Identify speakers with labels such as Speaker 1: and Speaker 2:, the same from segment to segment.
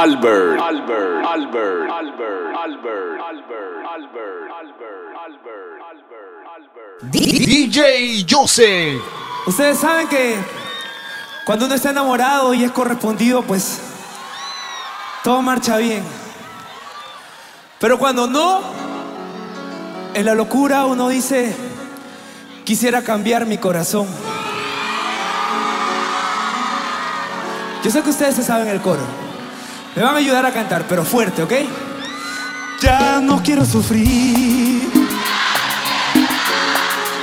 Speaker 1: Albert, Albert, Albert, Albert, Albert, Albert, Albert, Albert, Albert, Albert.
Speaker 2: DJ Jose.
Speaker 3: Ustedes saben que cuando uno está enamorado y es correspondido, pues todo marcha bien. Pero cuando no, en la locura uno dice, quisiera cambiar mi corazón. Yo sé que ustedes se saben el coro. Me van a ayudar a cantar, pero fuerte, ¿ok? Ya no quiero sufrir.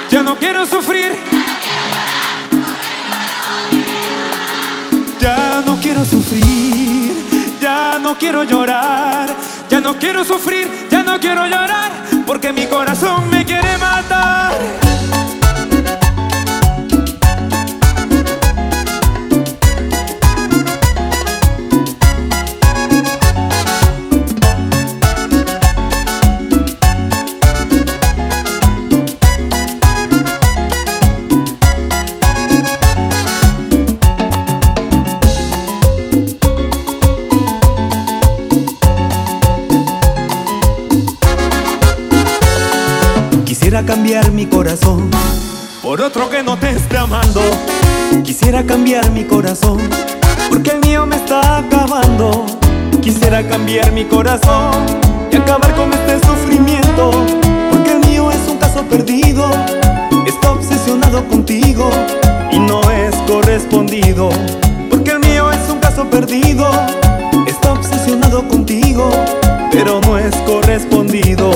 Speaker 3: Ya no quiero sufrir. Ya no quiero sufrir. Ya no quiero llorar. Ya no quiero sufrir. Ya no quiero llorar. Porque mi corazón me quiere matar.
Speaker 4: Quisiera cambiar mi corazón por otro que no te esté amando. Quisiera cambiar mi corazón porque el mío me está acabando. Quisiera cambiar mi corazón y acabar con este sufrimiento porque el mío es un caso perdido. Está obsesionado contigo y no es correspondido porque el mío es un caso perdido. Está obsesionado contigo pero no es correspondido.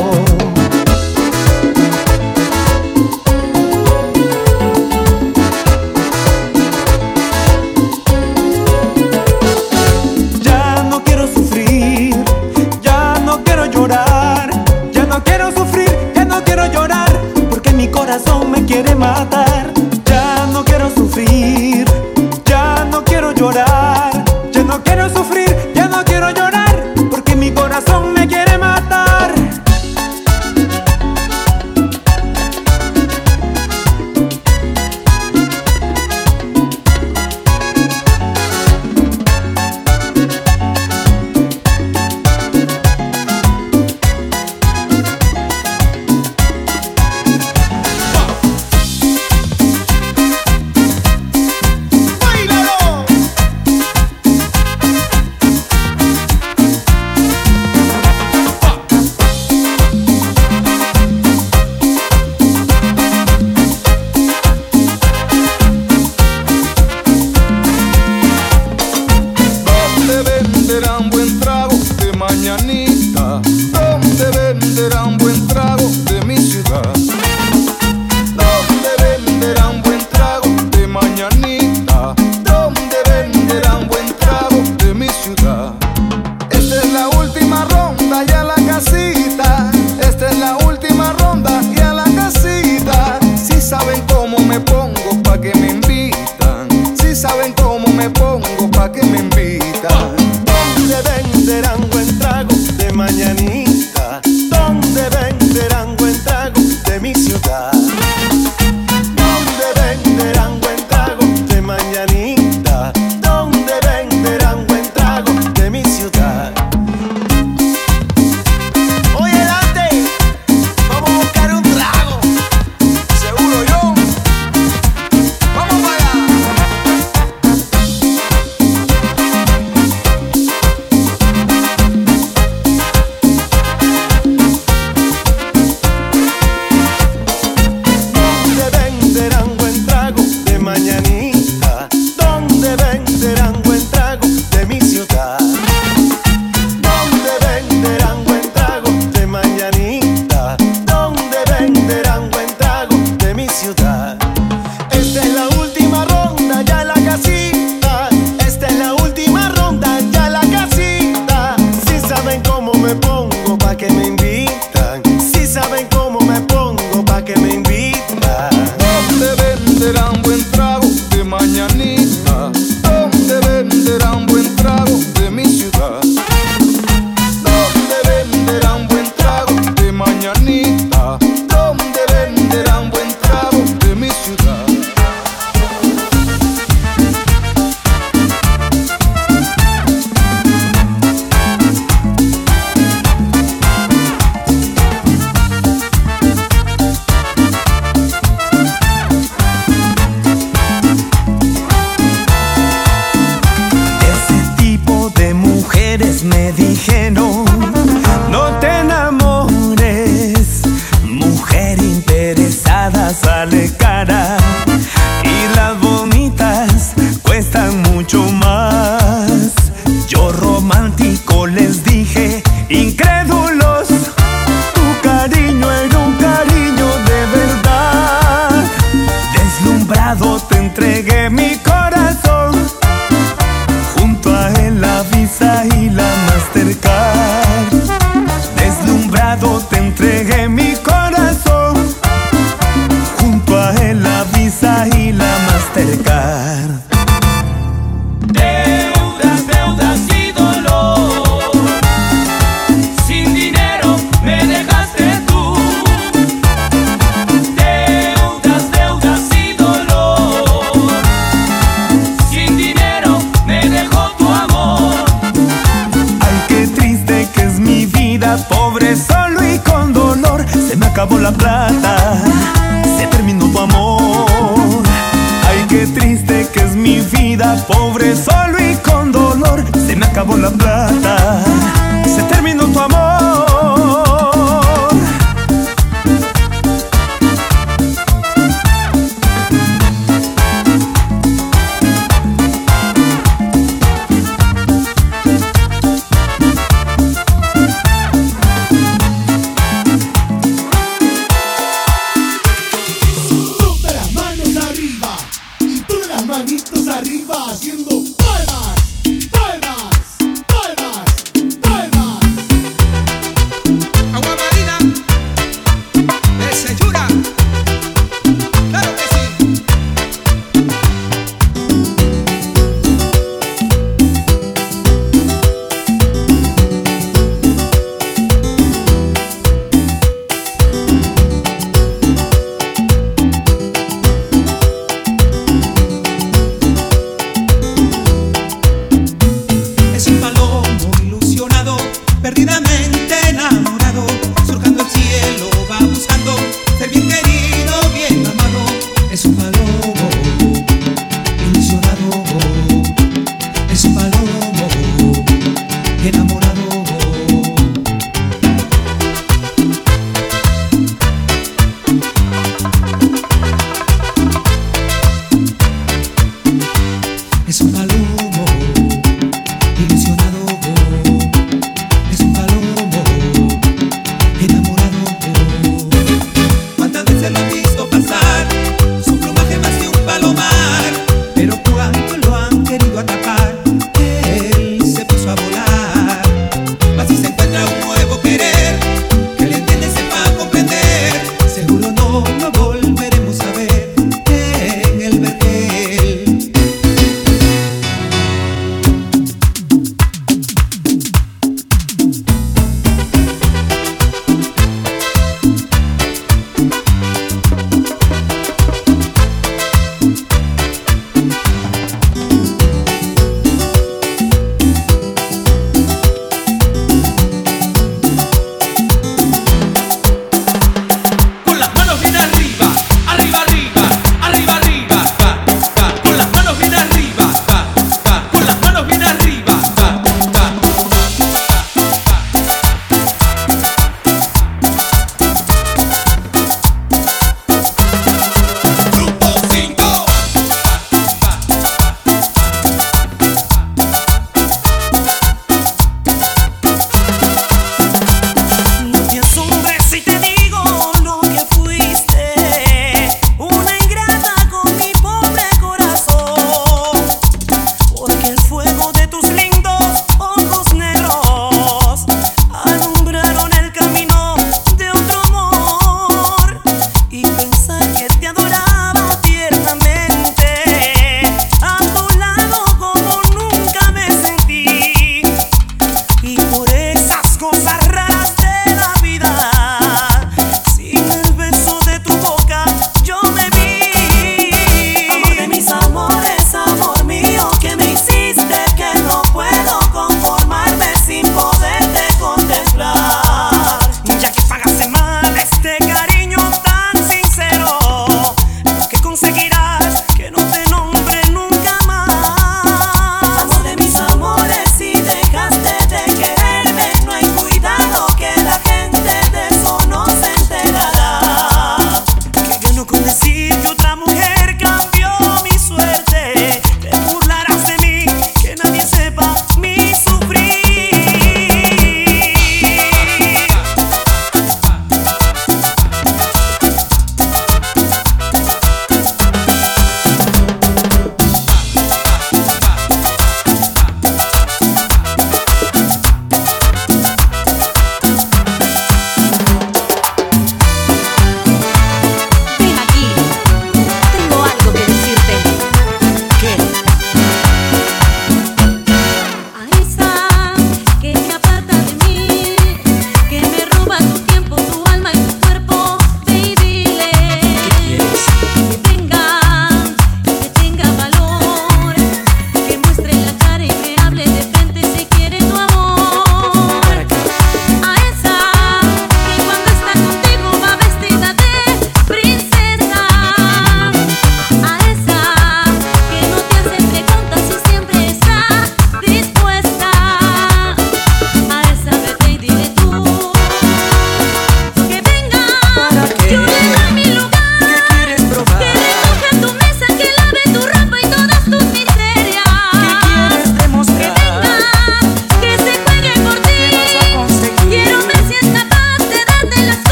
Speaker 5: Dije no,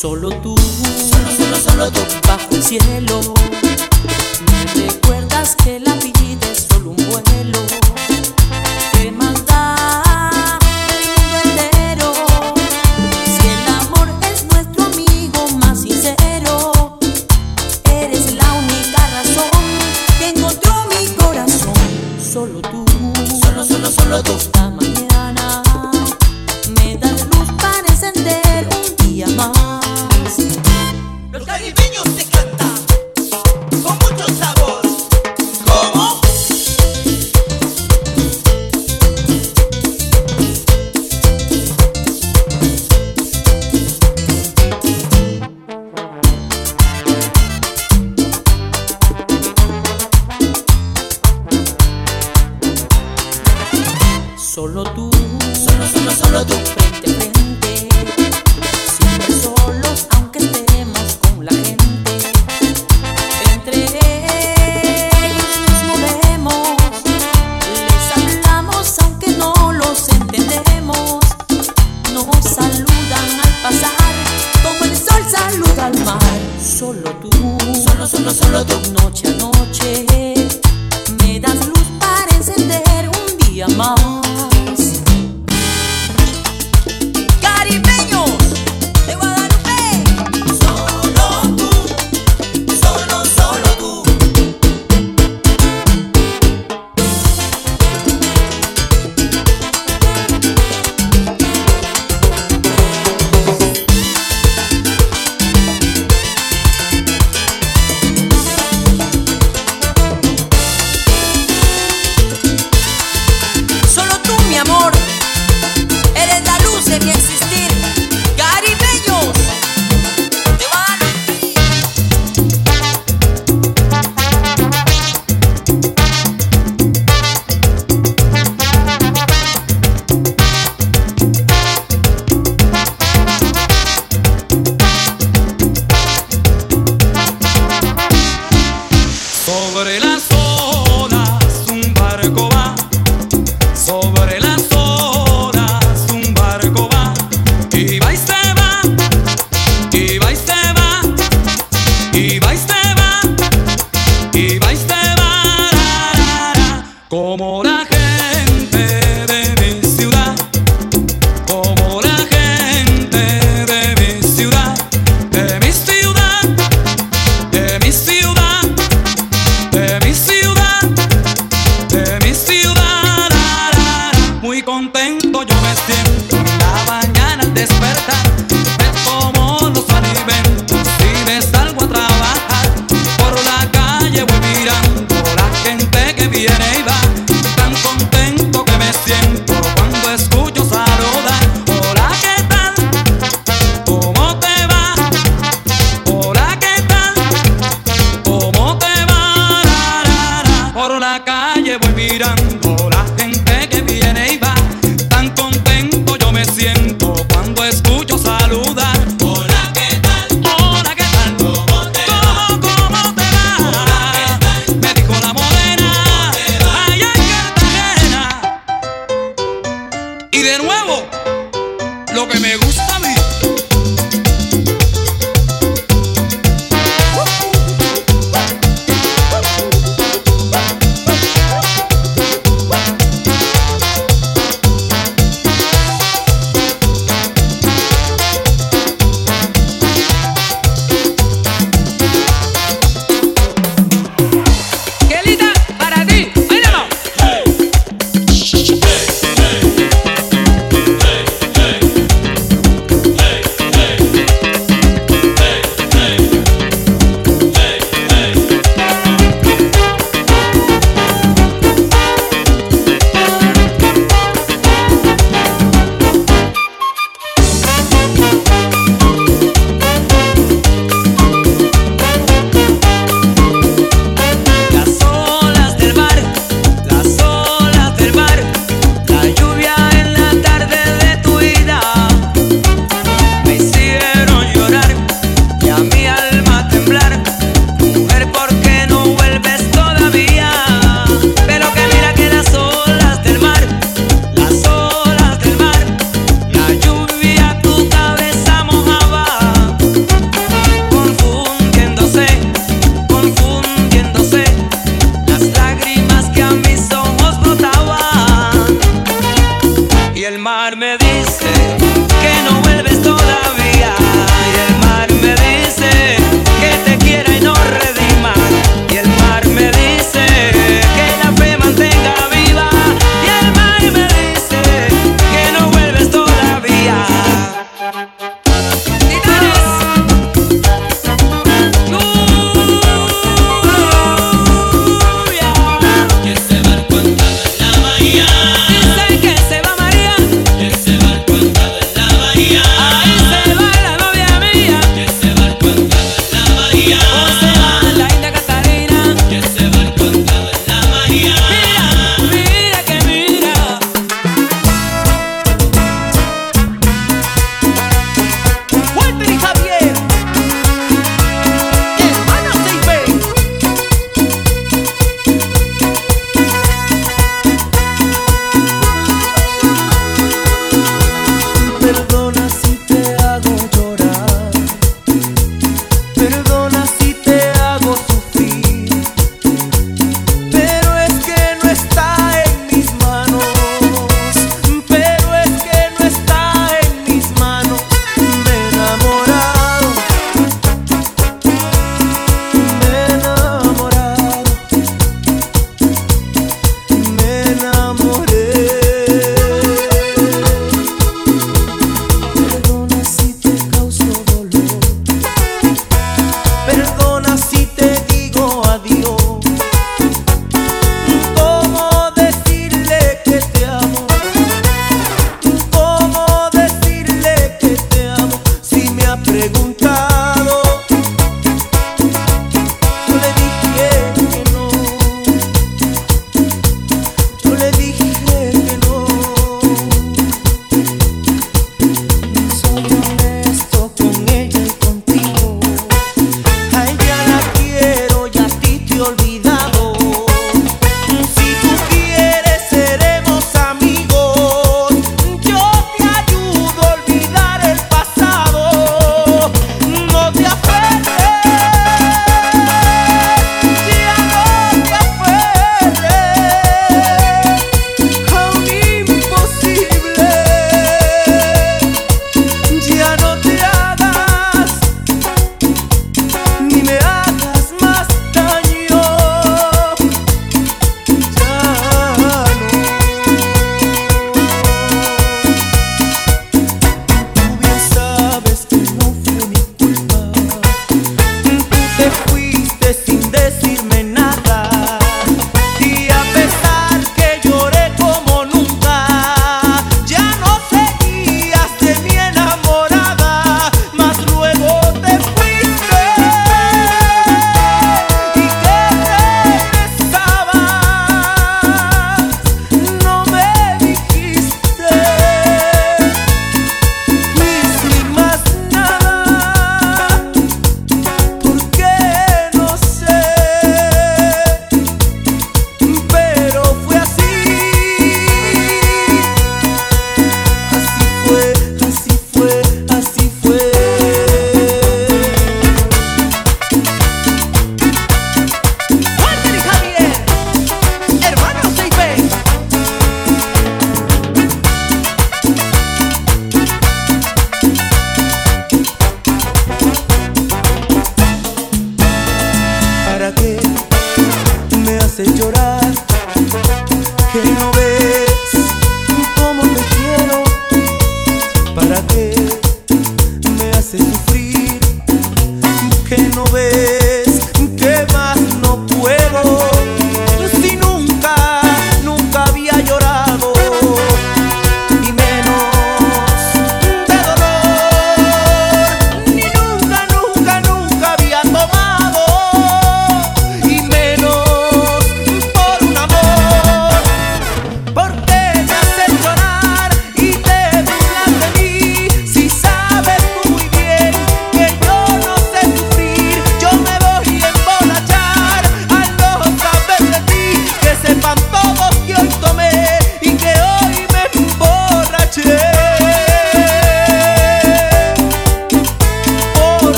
Speaker 5: Solo
Speaker 6: tú,
Speaker 7: solo, solo, solo tú, bajo el cielo. Me recuerdas que la vida. solo tú. Solo, solo, solo tú. Noche a.